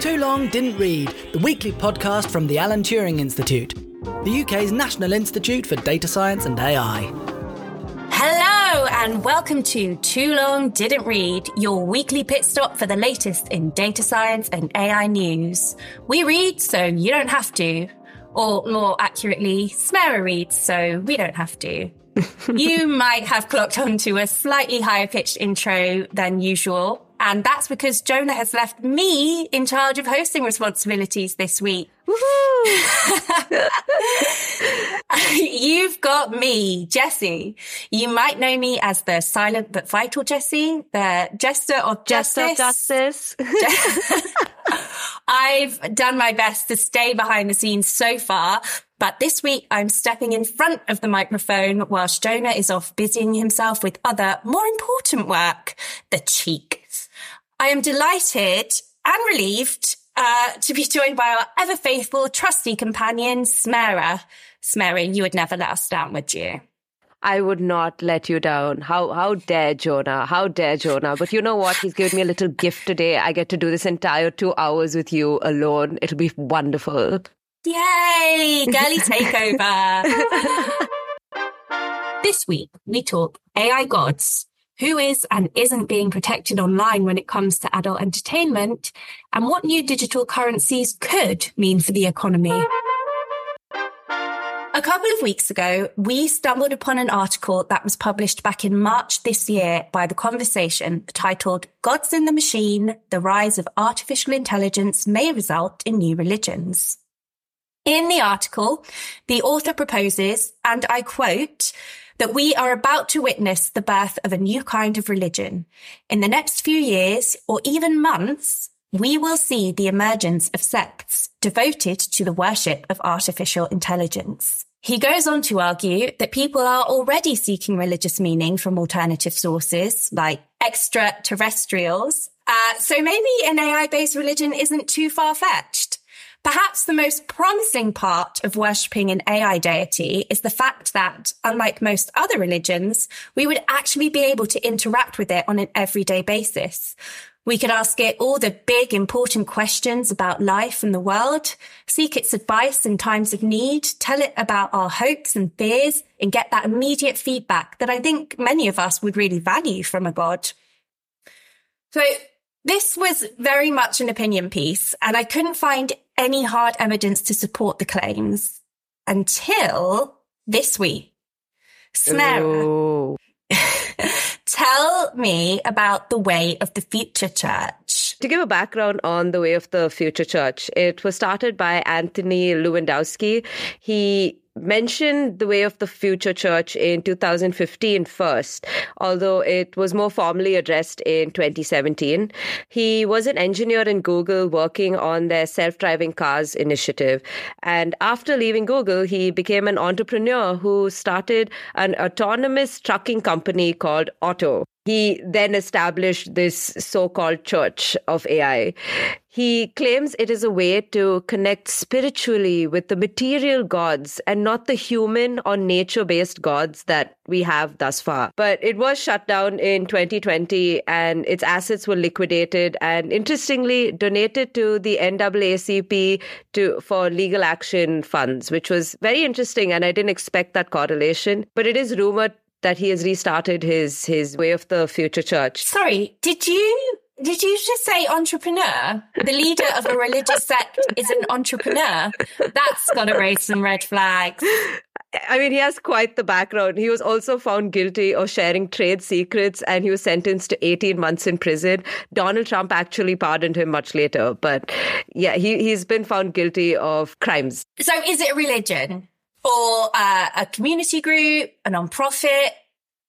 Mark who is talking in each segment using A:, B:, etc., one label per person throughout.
A: Too Long Didn't Read, the weekly podcast from the Alan Turing Institute, the UK's National Institute for Data Science and AI.
B: Hello, and welcome to Too Long Didn't Read, your weekly pit stop for the latest in data science and AI news. We read so you don't have to, or more accurately, Smera reads so we don't have to. you might have clocked onto a slightly higher pitched intro than usual, and that's because Jonah has left me in charge of hosting responsibilities this week. You've got me, Jessie. You might know me as the silent but vital Jessie, the jester of justice.
C: Jester of justice.
B: I've done my best to stay behind the scenes so far, but this week I'm stepping in front of the microphone whilst Jonah is off busying himself with other more important work. The cheek. I am delighted and relieved uh, to be joined by our ever faithful, trusty companion, Smera. Smera, you would never let us down, would you?
C: I would not let you down. How how dare Jonah? How dare Jonah? But you know what? He's given me a little gift today. I get to do this entire two hours with you alone. It'll be wonderful.
B: Yay! Girly takeover. this week we talk AI gods who is and isn't being protected online when it comes to adult entertainment, and what new digital currencies could mean for the economy. A couple of weeks ago, we stumbled upon an article that was published back in March this year by The Conversation titled Gods in the Machine, the Rise of Artificial Intelligence May Result in New Religions. In the article, the author proposes, and I quote, that we are about to witness the birth of a new kind of religion. In the next few years, or even months, we will see the emergence of sects devoted to the worship of artificial intelligence. He goes on to argue that people are already seeking religious meaning from alternative sources like extraterrestrials. Uh, so maybe an AI based religion isn't too far fetched. Perhaps the most promising part of worshipping an AI deity is the fact that, unlike most other religions, we would actually be able to interact with it on an everyday basis. We could ask it all the big important questions about life and the world, seek its advice in times of need, tell it about our hopes and fears, and get that immediate feedback that I think many of us would really value from a God. So this was very much an opinion piece, and I couldn't find any hard evidence to support the claims until this week. Smera, tell me about the Way of the Future Church.
C: To give a background on the Way of the Future Church, it was started by Anthony Levandowski. He mentioned the way of the future church in 2015 first, although it was more formally addressed in 2017. He was an engineer in Google working on their self driving cars initiative. And after leaving Google, he became an entrepreneur who started an autonomous trucking company called Otto. He then established this so called church of AI. He claims it is a way to connect spiritually with the material gods and not the human or nature based gods that we have thus far. But it was shut down in 2020 and its assets were liquidated and interestingly donated to the NAACP to, for legal action funds, which was very interesting. And I didn't expect that correlation. But it is rumored that he has restarted his his way of the future church.
B: Sorry, did you did you just say entrepreneur? The leader of a religious sect is an entrepreneur. That's got to raise some red flags.
C: I mean, he has quite the background. He was also found guilty of sharing trade secrets and he was sentenced to 18 months in prison. Donald Trump actually pardoned him much later. But yeah, he, he's been found guilty of crimes.
B: So is it a religion or uh, a community group, a non-profit?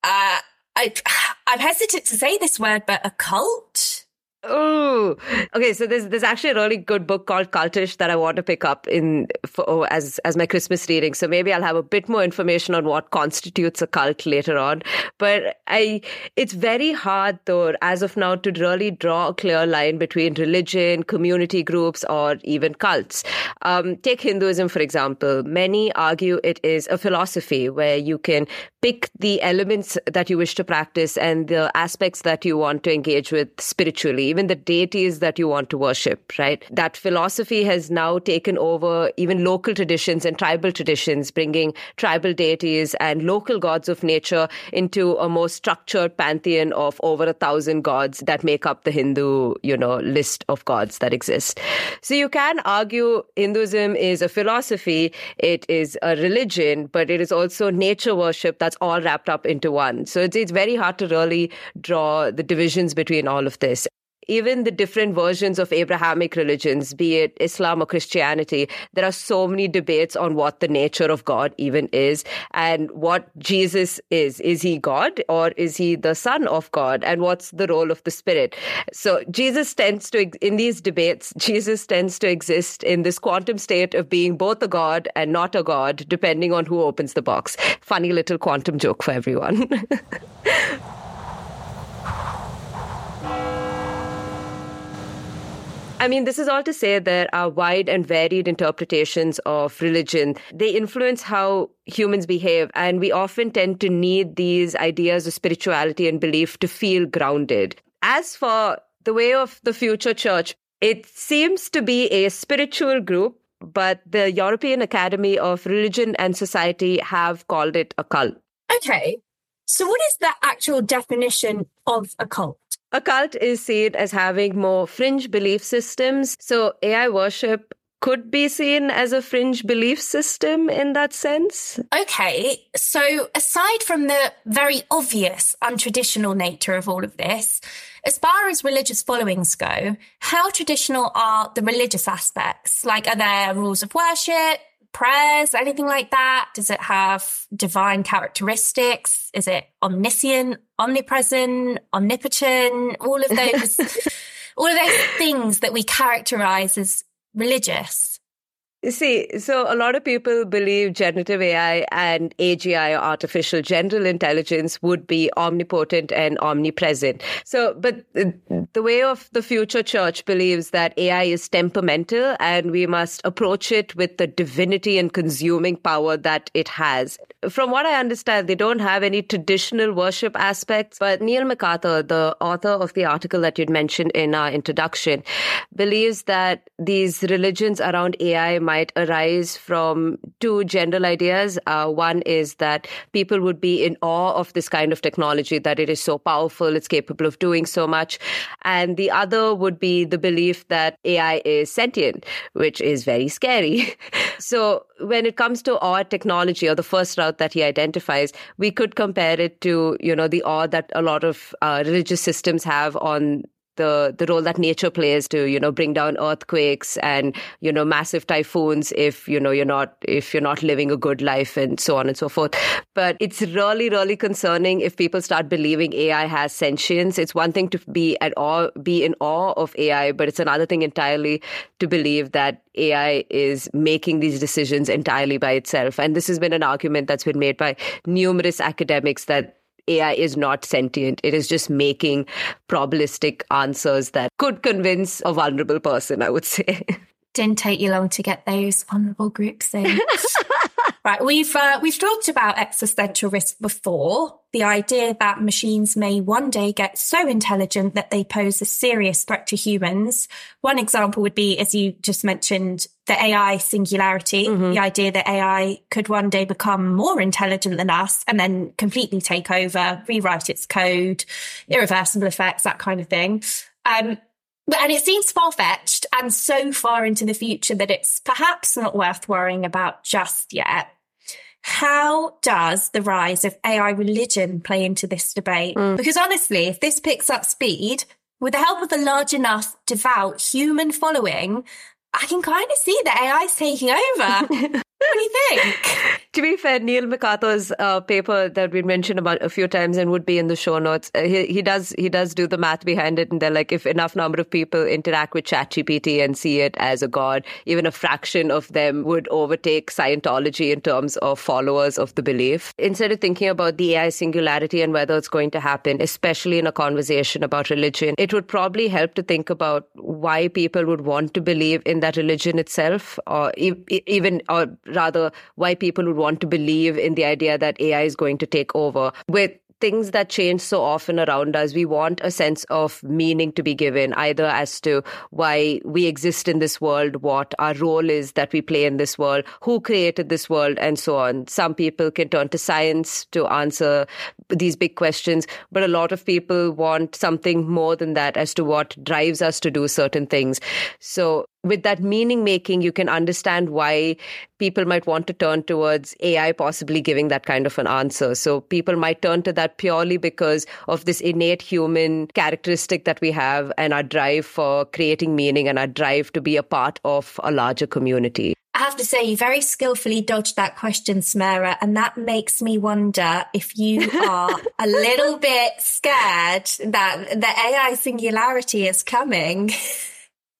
B: Uh, I, I'm hesitant to say this word, but a cult?
C: Oh, okay. So there's there's actually a really good book called Cultish that I want to pick up in for, oh, as as my Christmas reading. So maybe I'll have a bit more information on what constitutes a cult later on. But I, it's very hard though, as of now, to really draw a clear line between religion, community groups, or even cults. Um, take Hinduism for example. Many argue it is a philosophy where you can pick the elements that you wish to practice and the aspects that you want to engage with spiritually even the deities that you want to worship, right? That philosophy has now taken over even local traditions and tribal traditions, bringing tribal deities and local gods of nature into a more structured pantheon of over a thousand gods that make up the Hindu, you know, list of gods that exist. So you can argue Hinduism is a philosophy, it is a religion, but it is also nature worship that's all wrapped up into one. So it's, it's very hard to really draw the divisions between all of this even the different versions of Abrahamic religions, be it Islam or Christianity, there are so many debates on what the nature of God even is and what Jesus is. Is he God or is he the Son of God? And what's the role of the Spirit? So Jesus tends to, in these debates, Jesus tends to exist in this quantum state of being both a God and not a God, depending on who opens the box. Funny little quantum joke for everyone. I mean, this is all to say there are wide and varied interpretations of religion. They influence how humans behave, and we often tend to need these ideas of spirituality and belief to feel grounded. As for the way of the future church, it seems to be a spiritual group, but the European Academy of Religion and Society have called it a cult.
B: Okay. So, what is the actual definition of a cult?
C: A cult is seen as having more fringe belief systems. So AI worship could be seen as a fringe belief system in that sense.
B: Okay. So aside from the very obvious untraditional nature of all of this, as far as religious followings go, how traditional are the religious aspects? Like, are there rules of worship? Prayers, anything like that? Does it have divine characteristics? Is it omniscient, omnipresent, omnipotent? All of those, all of those things that we characterize as religious.
C: See, so a lot of people believe generative AI and AGI, artificial general intelligence, would be omnipotent and omnipresent. So, but the way of the future church believes that AI is temperamental and we must approach it with the divinity and consuming power that it has. From what I understand, they don't have any traditional worship aspects, but Neil McArthur, the author of the article that you'd mentioned in our introduction, believes that these religions around AI might arise from two general ideas. Uh, one is that people would be in awe of this kind of technology, that it is so powerful, it's capable of doing so much. And the other would be the belief that AI is sentient, which is very scary. so when it comes to awe technology or the first route that he identifies, we could compare it to, you know, the awe that a lot of uh, religious systems have on the the role that nature plays to you know bring down earthquakes and you know massive typhoons if you know you're not if you're not living a good life and so on and so forth. But it's really really concerning if people start believing ai has sentience. It's one thing to be at awe be in awe of ai but it's another thing entirely to believe that ai is making these decisions entirely by itself. And this has been an argument that's been made by numerous academics that AI is not sentient. It is just making probabilistic answers that could convince a vulnerable person, I would say.
B: Didn't take you long to get those vulnerable groups in. Right, we've uh, we've talked about existential risk before. The idea that machines may one day get so intelligent that they pose a serious threat to humans. One example would be, as you just mentioned, the AI singularity, mm-hmm. the idea that AI could one day become more intelligent than us and then completely take over, rewrite its code, irreversible effects, that kind of thing. Um, and it seems far fetched and so far into the future that it's perhaps not worth worrying about just yet. How does the rise of AI religion play into this debate? Mm. Because honestly, if this picks up speed, with the help of a large enough devout human following, I can kind of see the AI's taking over. What do you think?
C: To be fair, Neil McArthur's uh, paper that we mentioned about a few times and would be in the show notes. Uh, he, he does he does do the math behind it, and they're like, if enough number of people interact with ChatGPT and see it as a god, even a fraction of them would overtake Scientology in terms of followers of the belief. Instead of thinking about the AI singularity and whether it's going to happen, especially in a conversation about religion, it would probably help to think about why people would want to believe in that religion itself, or even or rather why people would want to believe in the idea that AI is going to take over with things that change so often around us, we want a sense of meaning to be given, either as to why we exist in this world, what our role is that we play in this world, who created this world, and so on. Some people can turn to science to answer these big questions, but a lot of people want something more than that as to what drives us to do certain things. So with that meaning making, you can understand why people might want to turn towards AI possibly giving that kind of an answer. So people might turn to that purely because of this innate human characteristic that we have and our drive for creating meaning and our drive to be a part of a larger community.
B: I have to say, you very skillfully dodged that question, Smera, and that makes me wonder if you are a little bit scared that the AI singularity is coming.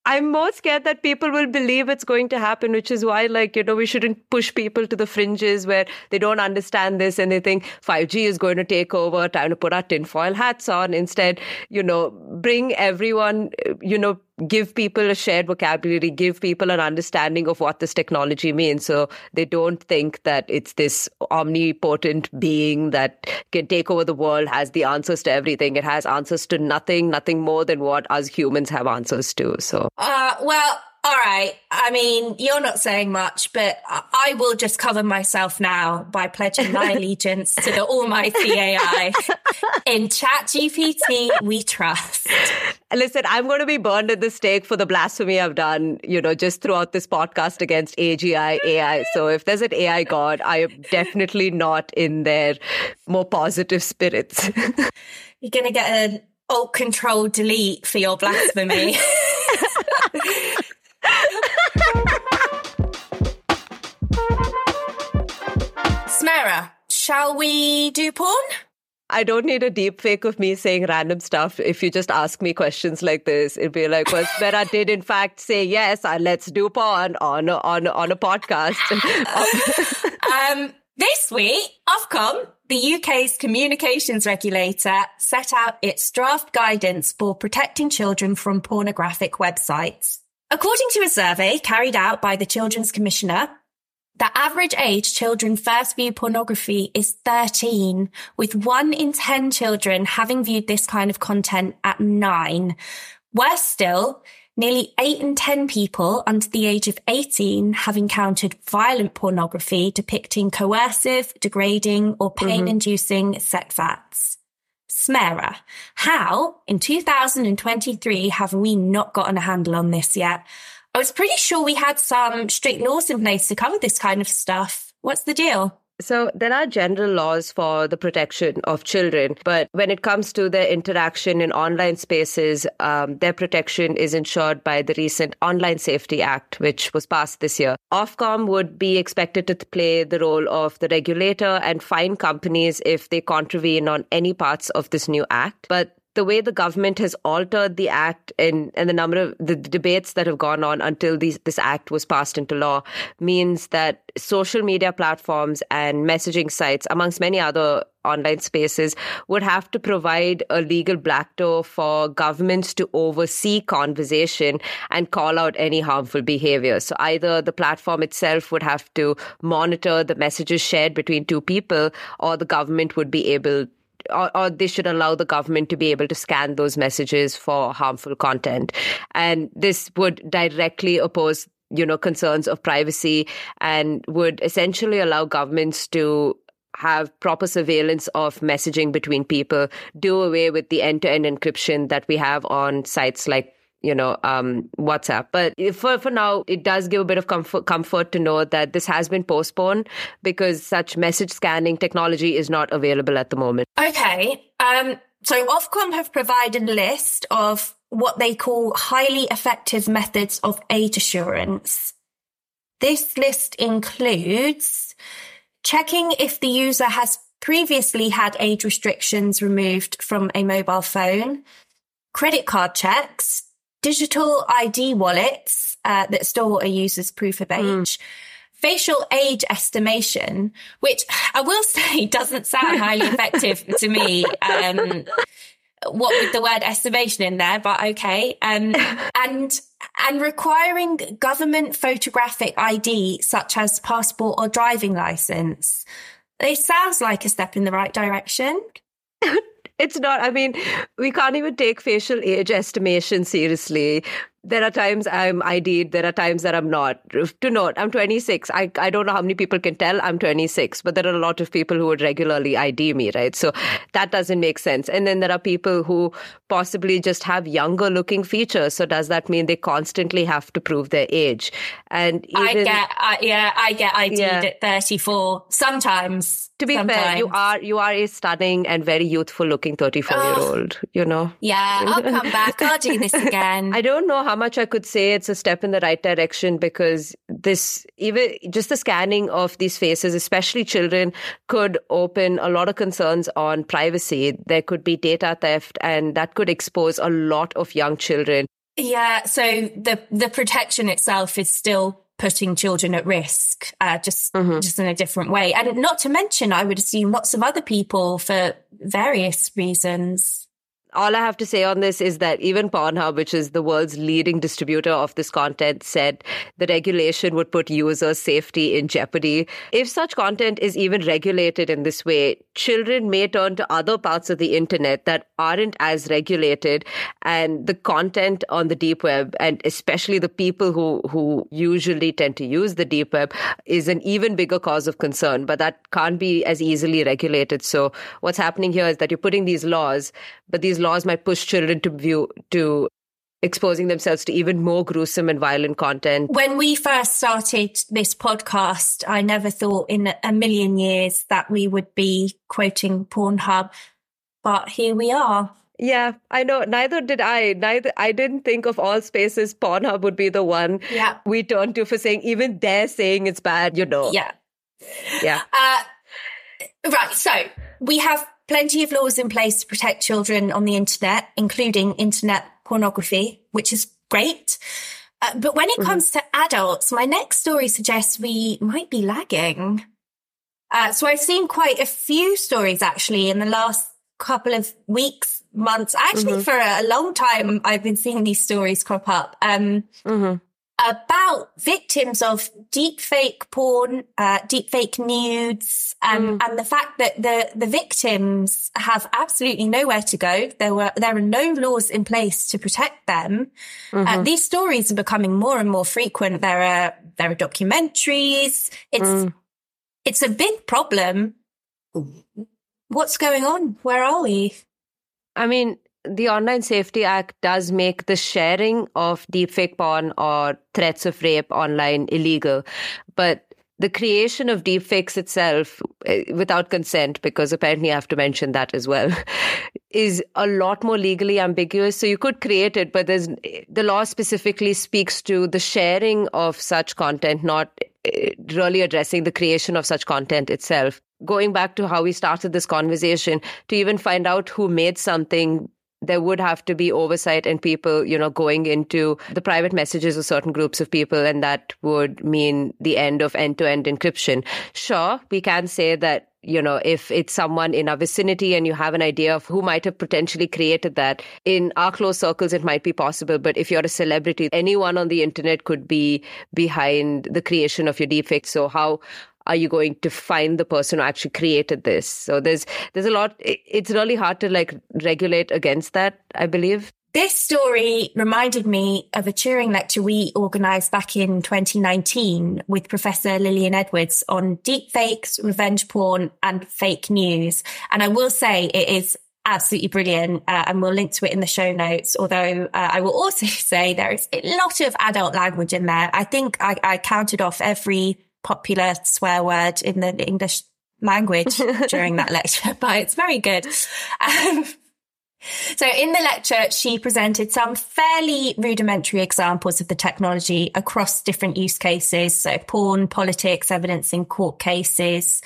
C: I'm more scared that people will believe it's going to happen, which is why, like, you know, we shouldn't push people to the fringes where they don't understand this and they think 5G is going to take over, time to put our tinfoil hats on. Instead, you know, bring everyone, you know, give people a shared vocabulary, give people an understanding of what this technology means. So they don't think that it's this omnipotent being that can take over the world, has the answers to everything. It has answers to nothing, nothing more than what us humans have answers to. So,
B: uh, well, all right. I mean, you're not saying much, but I will just cover myself now by pledging my allegiance to the almighty AI. In ChatGPT, we trust.
C: Listen, I'm going to be burned at the stake for the blasphemy I've done, you know, just throughout this podcast against AGI, AI. So if there's an AI god, I am definitely not in their more positive spirits.
B: You're going to get an alt control delete for your blasphemy. Smera, shall we do porn?
C: I don't need a deep fake of me saying random stuff. If you just ask me questions like this, it'd be like, well, Smera did in fact say yes, and let's do porn on a, on on a podcast.
B: um, this week, Ofcom, the UK's communications regulator, set out its draft guidance for protecting children from pornographic websites. According to a survey carried out by the Children's Commissioner, the average age children first view pornography is 13, with one in 10 children having viewed this kind of content at nine. Worse still, nearly eight in 10 people under the age of 18 have encountered violent pornography depicting coercive, degrading, or pain inducing mm-hmm. sex acts. Smera. How, in 2023, have we not gotten a handle on this yet? I was pretty sure we had some strict laws in place to cover this kind of stuff. What's the deal?
C: So, there are general laws for the protection of children, but when it comes to their interaction in online spaces, um, their protection is ensured by the recent Online Safety Act, which was passed this year. Ofcom would be expected to play the role of the regulator and fine companies if they contravene on any parts of this new act. But the way the government has altered the act and, and the number of the debates that have gone on until these, this act was passed into law means that social media platforms and messaging sites, amongst many other online spaces, would have to provide a legal black door for governments to oversee conversation and call out any harmful behavior. So either the platform itself would have to monitor the messages shared between two people, or the government would be able or, or, they should allow the government to be able to scan those messages for harmful content. And this would directly oppose you know concerns of privacy and would essentially allow governments to have proper surveillance of messaging between people do away with the end-to-end encryption that we have on sites like you know, um, WhatsApp. But for, for now, it does give a bit of comfort, comfort to know that this has been postponed because such message scanning technology is not available at the moment.
B: Okay. Um, so Ofcom have provided a list of what they call highly effective methods of age assurance. This list includes checking if the user has previously had age restrictions removed from a mobile phone, credit card checks, digital ID wallets uh, that store a user's proof of hmm. age. Mm. Facial age estimation, which I will say doesn't sound highly effective to me. Um, what with the word estimation in there, but okay. Um, and and requiring government photographic ID such as passport or driving license. It sounds like a step in the right direction.
C: it's not. I mean, we can't even take facial age estimation seriously there are times I'm ID'd, there are times that I'm not. To note, I'm 26. I, I don't know how many people can tell I'm 26, but there are a lot of people who would regularly ID me, right? So that doesn't make sense. And then there are people who possibly just have younger looking features. So does that mean they constantly have to prove their age?
B: And even, I get, I, yeah, I get ID'd yeah. at 34 sometimes.
C: To be
B: sometimes.
C: fair, you are you are a stunning and very youthful looking 34 year old, you know.
B: Yeah, I'll come back. I'll do this again.
C: I don't know how much I could say it's a step in the right direction because this, even just the scanning of these faces, especially children, could open a lot of concerns on privacy. There could be data theft, and that could expose a lot of young children.
B: Yeah. So the, the protection itself is still putting children at risk, uh, just mm-hmm. just in a different way. And not to mention, I would assume lots of other people for various reasons
C: all I have to say on this is that even Pornhub, which is the world's leading distributor of this content, said the regulation would put users' safety in jeopardy. If such content is even regulated in this way, children may turn to other parts of the internet that aren't as regulated, and the content on the deep web, and especially the people who, who usually tend to use the deep web, is an even bigger cause of concern. But that can't be as easily regulated. So what's happening here is that you're putting these laws, but these laws might push children to view to exposing themselves to even more gruesome and violent content.
B: When we first started this podcast, I never thought in a million years that we would be quoting Pornhub, but here we are.
C: Yeah, I know. Neither did I. Neither I didn't think of all spaces Pornhub would be the one
B: yeah.
C: we turn to for saying even they're saying it's bad, you know.
B: Yeah.
C: Yeah.
B: Uh, right. So we have plenty of laws in place to protect children on the internet, including internet pornography, which is great. Uh, but when it mm-hmm. comes to adults, my next story suggests we might be lagging. Uh, so I've seen quite a few stories actually in the last couple of weeks, months. Actually, mm-hmm. for a long time, I've been seeing these stories crop up. Um, mm-hmm about victims of deepfake porn, uh, deepfake nudes, um, mm. and the fact that the, the victims have absolutely nowhere to go. There were, there are no laws in place to protect them. Uh, mm-hmm. Uh, these stories are becoming more and more frequent. There are, there are documentaries. It's, mm. it's a big problem. What's going on? Where are we?
C: I mean, the Online Safety Act does make the sharing of deepfake porn or threats of rape online illegal, but the creation of deepfakes itself eh, without consent, because apparently I have to mention that as well, is a lot more legally ambiguous. So you could create it, but there's the law specifically speaks to the sharing of such content, not eh, really addressing the creation of such content itself. Going back to how we started this conversation, to even find out who made something there would have to be oversight and people, you know, going into the private messages of certain groups of people, and that would mean the end of end to end encryption. Sure, we can say that you know, if it's someone in our vicinity and you have an idea of who might have potentially created that, in our close circles, it might be possible. But if you're a celebrity, anyone on the internet could be behind the creation of your deepfake. So how are you going to find the person who actually created this so there's there's a lot it's really hard to like regulate against that i believe
B: this story reminded me of a Turing lecture we organised back in 2019 with Professor Lillian Edwards on deepfakes, revenge porn, and fake news. And I will say it is absolutely brilliant, uh, and we'll link to it in the show notes. Although uh, I will also say there is a lot of adult language in there. I think I, I counted off every popular swear word in the English language during that lecture, but it's very good. Um, so in the lecture, she presented some fairly rudimentary examples of the technology across different use cases. So porn, politics, evidence in court cases,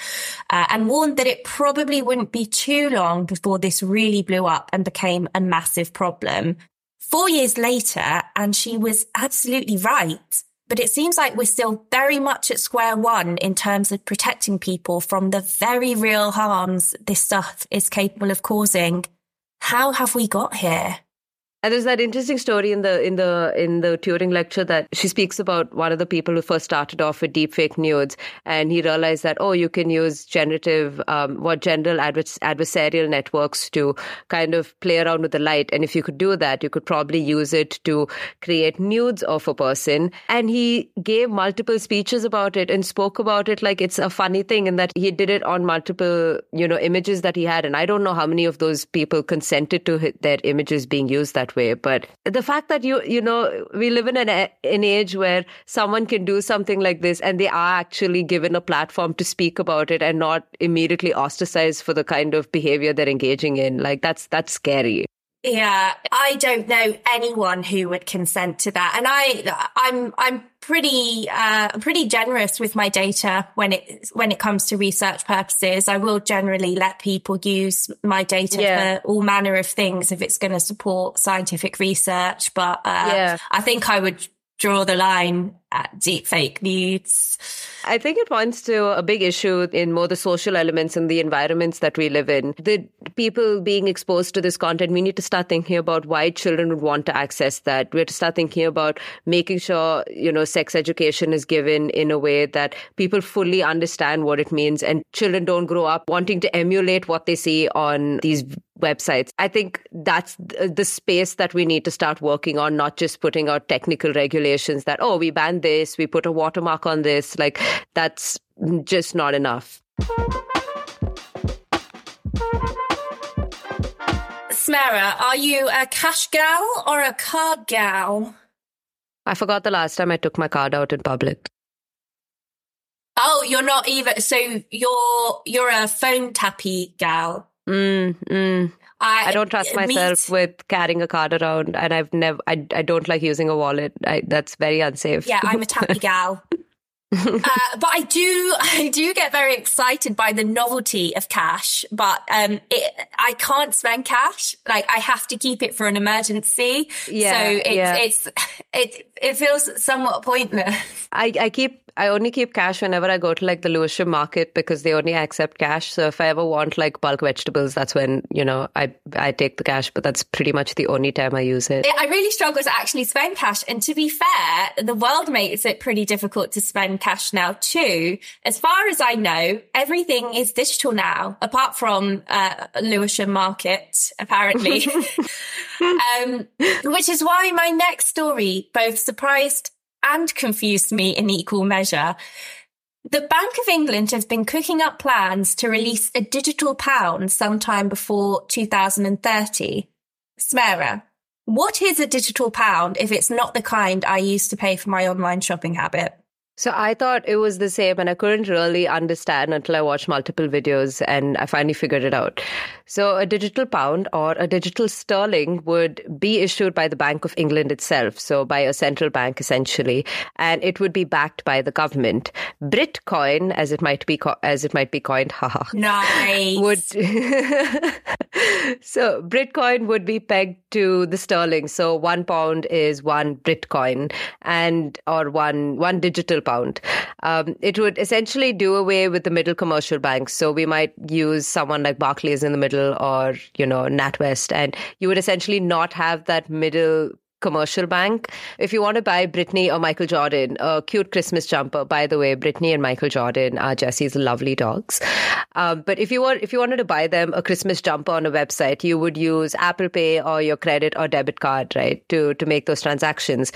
B: uh, and warned that it probably wouldn't be too long before this really blew up and became a massive problem. Four years later, and she was absolutely right. But it seems like we're still very much at square one in terms of protecting people from the very real harms this stuff is capable of causing. How have we got here?
C: And there's that interesting story in the in the in the Turing lecture that she speaks about one of the people who first started off with deepfake nudes, and he realized that oh, you can use generative, um, what general advers- adversarial networks to kind of play around with the light, and if you could do that, you could probably use it to create nudes of a person. And he gave multiple speeches about it and spoke about it like it's a funny thing, and that he did it on multiple you know images that he had, and I don't know how many of those people consented to their images being used that way. But the fact that you, you know, we live in an, an age where someone can do something like this and they are actually given a platform to speak about it and not immediately ostracized for the kind of behavior they're engaging in. Like that's, that's scary.
B: Yeah, I don't know anyone who would consent to that, and I, I'm, I'm pretty, uh, pretty generous with my data when it when it comes to research purposes. I will generally let people use my data yeah. for all manner of things if it's going to support scientific research. But uh, yeah. I think I would draw the line deepfake needs?
C: I think it points to a big issue in more the social elements and the environments that we live in. The people being exposed to this content, we need to start thinking about why children would want to access that. We have to start thinking about making sure, you know, sex education is given in a way that people fully understand what it means and children don't grow up wanting to emulate what they see on these websites. I think that's the space that we need to start working on, not just putting out technical regulations that, oh, we banned this, we put a watermark on this. Like, that's just not enough.
B: Smera, are you a cash gal or a card gal?
C: I forgot the last time I took my card out in public.
B: Oh, you're not even. So you're you're a phone tappy gal.
C: Mm, mm. I, I, don't trust myself with carrying a card around, and I've never. I, I don't like using a wallet. I, that's very unsafe.
B: Yeah, I'm a tappy gal. uh, but I do, I do get very excited by the novelty of cash. But um, it, I can't spend cash. Like I have to keep it for an emergency. Yeah, so it's, yeah. it's, it, it feels somewhat pointless.
C: I, I keep I only keep cash whenever I go to like the Lewisham market because they only accept cash. So if I ever want like bulk vegetables, that's when, you know, I I take the cash, but that's pretty much the only time I use it.
B: I really struggle to actually spend cash. And to be fair, the world makes it pretty difficult to spend cash now too. As far as I know, everything is digital now, apart from uh, Lewisham market, apparently. um, which is why my next story both surprised and confused me in equal measure. The Bank of England has been cooking up plans to release a digital pound sometime before 2030. Smera, what is a digital pound if it's not the kind I use to pay for my online shopping habit?
C: So I thought it was the same, and I couldn't really understand until I watched multiple videos and I finally figured it out. So a digital pound or a digital sterling would be issued by the Bank of England itself, so by a central bank essentially, and it would be backed by the government. Britcoin, as it might be co- as it might be coined, haha,
B: nice.
C: would so Britcoin would be pegged to the sterling. So one pound is one Britcoin, and or one one digital pound. Um, it would essentially do away with the middle commercial banks. So we might use someone like Barclays in the middle or, you know, NatWest, and you would essentially not have that middle commercial bank. If you want to buy Britney or Michael Jordan, a cute Christmas jumper, by the way, Britney and Michael Jordan are Jessie's lovely dogs. Um, but if you want, if you wanted to buy them a Christmas jumper on a website, you would use Apple Pay or your credit or debit card, right, to to make those transactions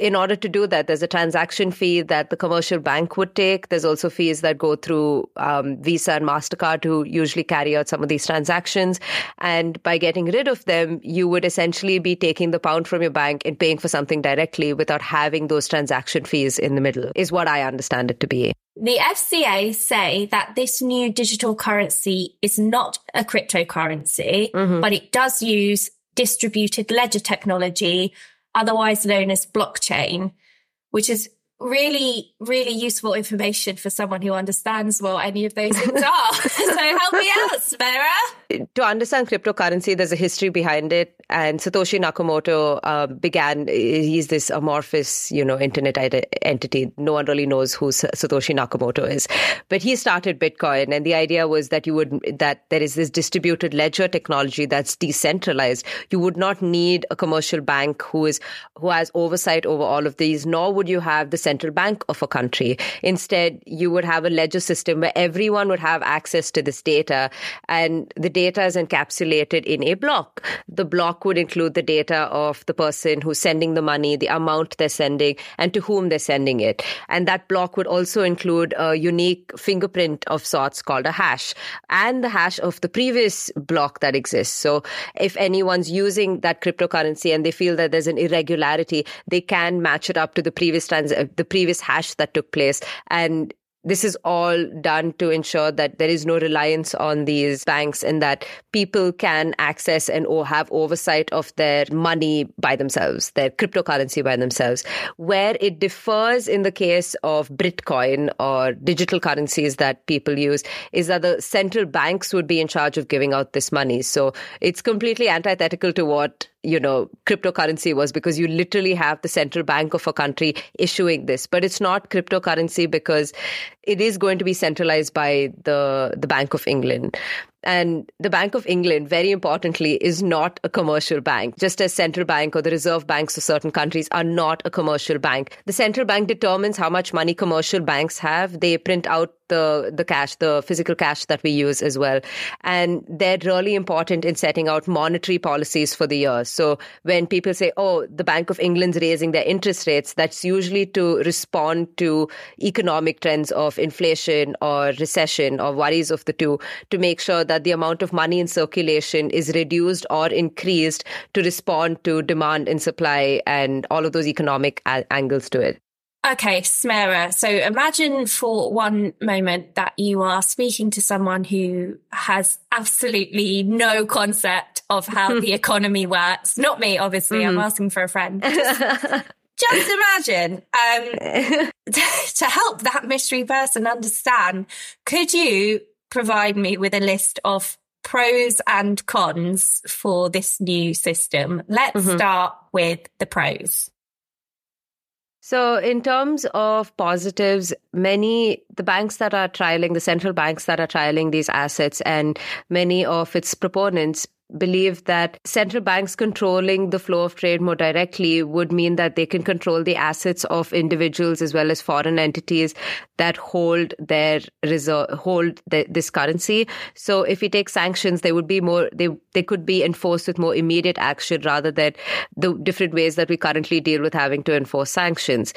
C: in order to do that, there's a transaction fee that the commercial bank would take. There's also fees that go through um, Visa and MasterCard who usually carry out some of these transactions. And by getting rid of them, you would essentially be taking the pound from your bank and paying for something directly without having those transaction fees in the middle, is what I understand it to be.
B: The FCA say that this new digital currency is not a cryptocurrency, mm-hmm. but it does use distributed ledger technology otherwise known as blockchain, which is really, really useful information for someone who understands what any of those things are. so help me out, Smera.
C: To understand cryptocurrency, there's a history behind it. And Satoshi Nakamoto uh, began, he's this amorphous, you know, internet entity. No one really knows who Satoshi Nakamoto is. But he started Bitcoin. And the idea was that you would, that there is this distributed ledger technology that's decentralized. You would not need a commercial bank who is, who has oversight over all of these, nor would you have the central bank of a country. Instead, you would have a ledger system where everyone would have access to this data and the data is encapsulated in a block. The block would include the data of the person who's sending the money, the amount they're sending, and to whom they're sending it. And that block would also include a unique fingerprint of sorts called a hash and the hash of the previous block that exists. So if anyone's using that cryptocurrency and they feel that there's an irregularity, they can match it up to the previous trans- the previous hash that took place and this is all done to ensure that there is no reliance on these banks and that people can access and or have oversight of their money by themselves, their cryptocurrency by themselves. Where it differs in the case of Britcoin or digital currencies that people use is that the central banks would be in charge of giving out this money. So it's completely antithetical to what you know cryptocurrency was because you literally have the central bank of a country issuing this. But it's not cryptocurrency because it is going to be centralized by the the bank of england and the Bank of England, very importantly, is not a commercial bank, just as central bank or the reserve banks of certain countries are not a commercial bank. The central bank determines how much money commercial banks have. They print out the, the cash, the physical cash that we use as well. And they're really important in setting out monetary policies for the year. So when people say, oh, the Bank of England's raising their interest rates, that's usually to respond to economic trends of inflation or recession or worries of the two to make sure that the amount of money in circulation is reduced or increased to respond to demand and supply and all of those economic a- angles to it.
B: Okay, Smera. So imagine for one moment that you are speaking to someone who has absolutely no concept of how the economy works. Not me, obviously. Mm-hmm. I'm asking for a friend. Just, just imagine um, to help that mystery person understand, could you provide me with a list of pros and cons for this new system? Let's mm-hmm. start with the pros.
C: So, in terms of positives, many the banks that are trialing, the central banks that are trialing these assets, and many of its proponents believe that central banks controlling the flow of trade more directly would mean that they can control the assets of individuals as well as foreign entities that hold their reserve, hold the, this currency. So if we take sanctions, they would be more, they, they could be enforced with more immediate action rather than the different ways that we currently deal with having to enforce sanctions.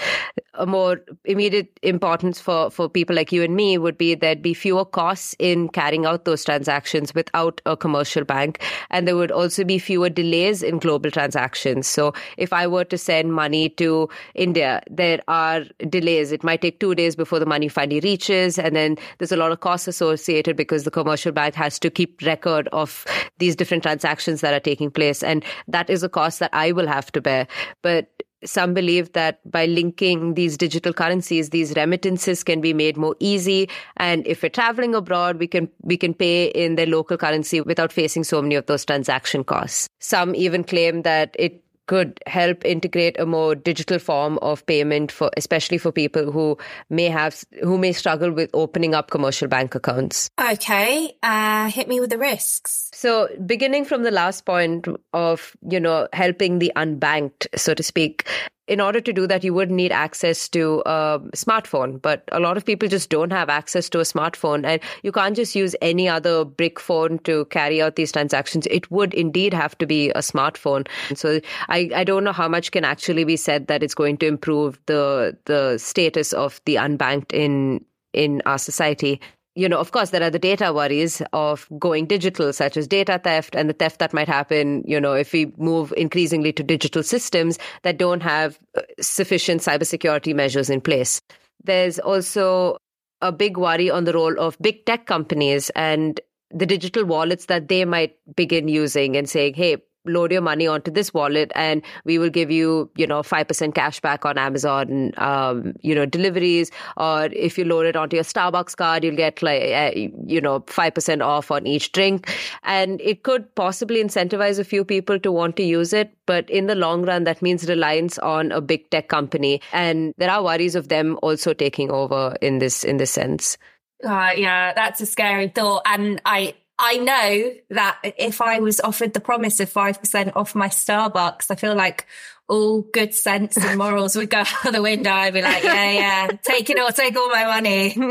C: A more immediate importance for, for people like you and me would be there'd be fewer costs in carrying out those transactions without a commercial bank and there would also be fewer delays in global transactions. So if I were to send money to India, there are delays. It might take two days before the money finally reaches, and then there's a lot of costs associated because the commercial bank has to keep record of these different transactions that are taking place, and that is a cost that I will have to bear. But some believe that by linking these digital currencies these remittances can be made more easy. And if we're traveling abroad we can we can pay in their local currency without facing so many of those transaction costs. Some even claim that it could help integrate a more digital form of payment for especially for people who may have who may struggle with opening up commercial bank accounts.
B: Okay uh hit me with the risks.
C: So beginning from the last point of you know helping the unbanked so to speak in order to do that, you would need access to a smartphone. But a lot of people just don't have access to a smartphone. And you can't just use any other brick phone to carry out these transactions. It would indeed have to be a smartphone. So I, I don't know how much can actually be said that it's going to improve the the status of the unbanked in in our society you know, of course, there are the data worries of going digital, such as data theft and the theft that might happen, you know, if we move increasingly to digital systems that don't have uh, sufficient cybersecurity measures in place. There's also a big worry on the role of big tech companies and the digital wallets that they might begin using and saying, hey, load your money onto this wallet and we will give you, you know, 5% cash back on Amazon, um, you know, deliveries. Or if you load it onto your Starbucks card, you'll get like, uh, you know, 5% off on each drink. And it could possibly incentivize a few people to want to use it. But in the long run, that means reliance on a big tech company. And there are worries of them also taking over in this, in this sense.
B: Uh, yeah, that's a scary thought. And I, I know that if I was offered the promise of 5% off my Starbucks, I feel like all good sense and morals would go out the window. I'd be like, yeah, yeah, take it all, take all my money.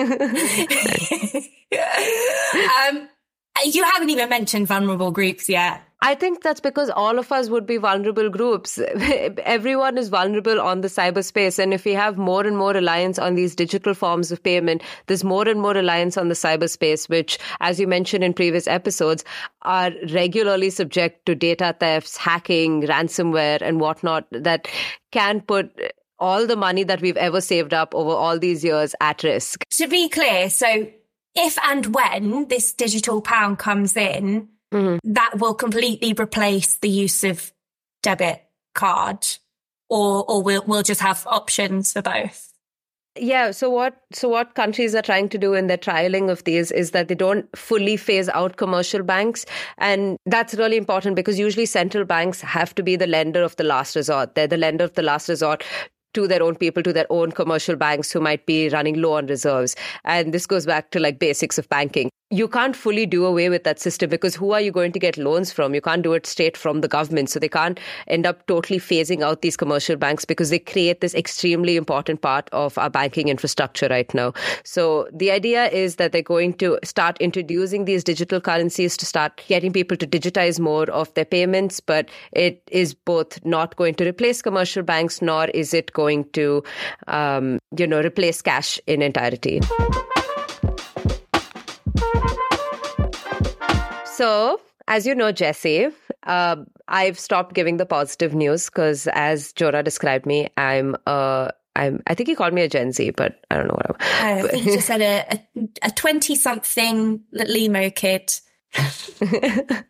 B: um, you haven't even mentioned vulnerable groups yet.
C: I think that's because all of us would be vulnerable groups. Everyone is vulnerable on the cyberspace. And if we have more and more reliance on these digital forms of payment, there's more and more reliance on the cyberspace, which, as you mentioned in previous episodes, are regularly subject to data thefts, hacking, ransomware, and whatnot that can put all the money that we've ever saved up over all these years at risk.
B: To be clear, so if and when this digital pound comes in, mm-hmm. that will completely replace the use of debit card or or we'll we'll just have options for both
C: yeah so what so what countries are trying to do in their trialing of these is that they don't fully phase out commercial banks and that's really important because usually central banks have to be the lender of the last resort they're the lender of the last resort to their own people, to their own commercial banks who might be running low on reserves. And this goes back to like basics of banking you can't fully do away with that system because who are you going to get loans from? You can't do it straight from the government. So they can't end up totally phasing out these commercial banks because they create this extremely important part of our banking infrastructure right now. So the idea is that they're going to start introducing these digital currencies to start getting people to digitize more of their payments. But it is both not going to replace commercial banks, nor is it going to, um, you know, replace cash in entirety. So, as you know, Jessie, uh, I've stopped giving the positive news because, as Jonah described me, I'm a I'm, I think he called me a Gen Z, but I don't know what
B: I'm. I think he just said a, a 20 something limo kid.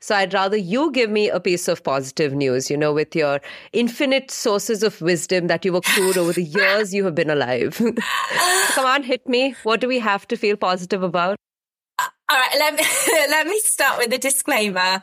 C: so I'd rather you give me a piece of positive news, you know, with your infinite sources of wisdom that you've accrued over the years you have been alive. Come on, hit me. What do we have to feel positive about?
B: All right, let me, let me start with a disclaimer.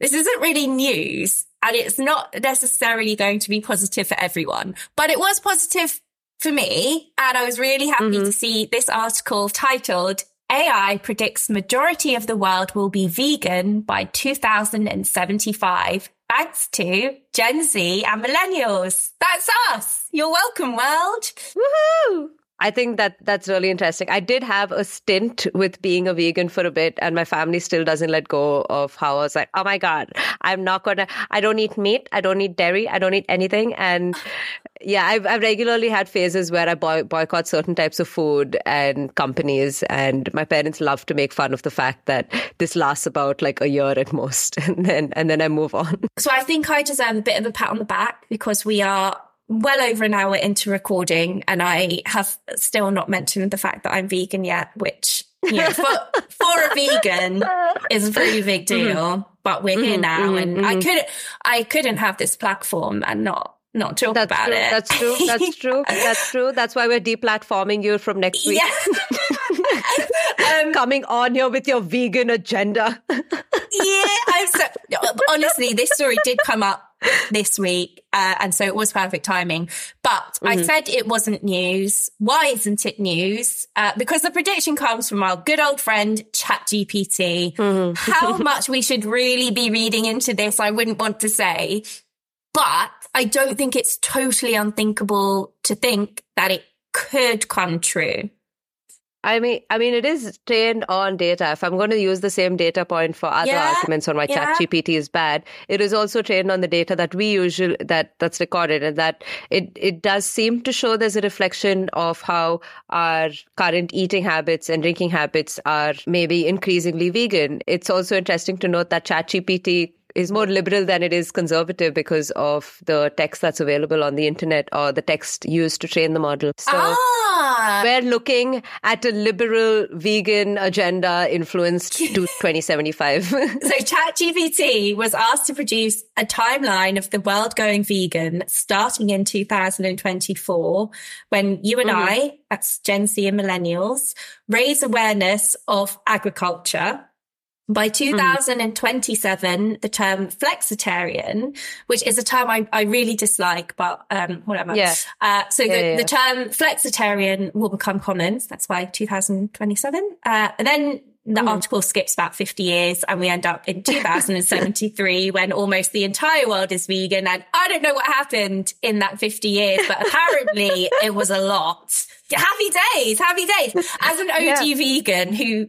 B: This isn't really news and it's not necessarily going to be positive for everyone, but it was positive for me. And I was really happy mm-hmm. to see this article titled AI predicts majority of the world will be vegan by 2075 thanks to Gen Z and millennials. That's us. You're welcome, world.
C: Woohoo! I think that that's really interesting. I did have a stint with being a vegan for a bit, and my family still doesn't let go of how I was like, oh my God, I'm not gonna, I don't eat meat, I don't eat dairy, I don't eat anything. And yeah, I've, I've regularly had phases where I boy, boycott certain types of food and companies, and my parents love to make fun of the fact that this lasts about like a year at most, and then and then I move on.
B: So I think I deserve a bit of a pat on the back because we are well over an hour into recording and I have still not mentioned the fact that I'm vegan yet, which, you know, for, for a vegan is a pretty big mm-hmm. deal, mm-hmm. but we're here mm-hmm. now mm-hmm. and I mm-hmm. couldn't, I couldn't have this platform and not not talk
C: that's
B: about
C: true,
B: it.
C: That's true. That's true. That's true. That's why we're deplatforming you from next week. um, Coming on here with your vegan agenda.
B: yeah, I'm so honestly, this story did come up this week, uh, and so it was perfect timing. But mm-hmm. I said it wasn't news. Why isn't it news? Uh, because the prediction comes from our good old friend ChatGPT. Mm-hmm. How much we should really be reading into this, I wouldn't want to say, but I don't think it's totally unthinkable to think that it could come true.
C: I mean, I mean, it is trained on data. If I'm going to use the same data point for other yeah, arguments on why yeah. ChatGPT is bad, it is also trained on the data that we usually that that's recorded, and that it it does seem to show there's a reflection of how our current eating habits and drinking habits are maybe increasingly vegan. It's also interesting to note that ChatGPT is more liberal than it is conservative because of the text that's available on the internet or the text used to train the model. So
B: Ah,
C: we're looking at a liberal vegan agenda influenced to 2075.
B: so ChatGPT was asked to produce a timeline of the world going vegan starting in 2024 when you and I, that's Gen Z and millennials, raise awareness of agriculture. By 2027, the term flexitarian, which is a term I, I really dislike, but um, whatever.
C: Yeah.
B: Uh, so the,
C: Yeah, yeah,
B: the term flexitarian will become common. So that's why 2027. Uh, and then the article skips about 50 years and we end up in 2073 when almost the entire world is vegan. And I don't know what happened in that 50 years, but apparently it was a lot. Happy days, happy days. As an OG
C: Yeah.
B: vegan who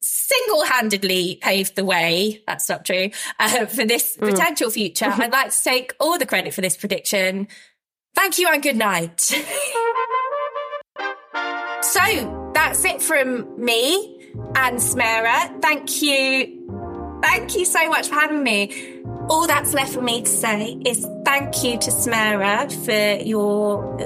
B: single-handedly paved the way. That's not true uh, for this potential future. I'd like to take all the credit for this prediction. Thank you and good night. so that's it from me and Smera. Thank you. Thank you so much for having me. All that's left for me to say is thank you to Smera for your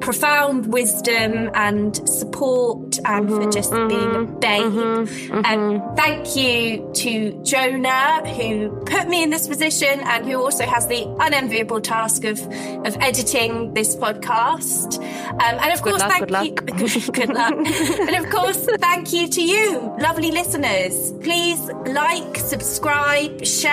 B: profound wisdom and support and for mm-hmm, just being a mm-hmm, babe. And thank you to Jonah who put me in this position and who also has the unenviable task of of editing this podcast. Um, and of course,
C: luck,
B: thank
C: good
B: you. Good, good luck. and of course, thank you to you, lovely listeners. Please like, subscribe, share,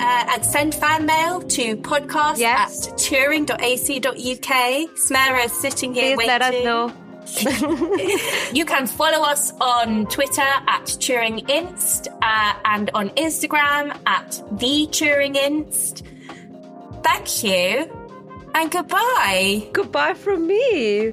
B: uh, and send fan mail to podcast
C: Yes.
B: at turing.ac.uk. Smera sitting here
C: Please
B: waiting.
C: let us know.
B: You can follow us on Twitter at TuringInst uh, and on Instagram at the TuringInst. Thank you and goodbye.
C: Goodbye from me.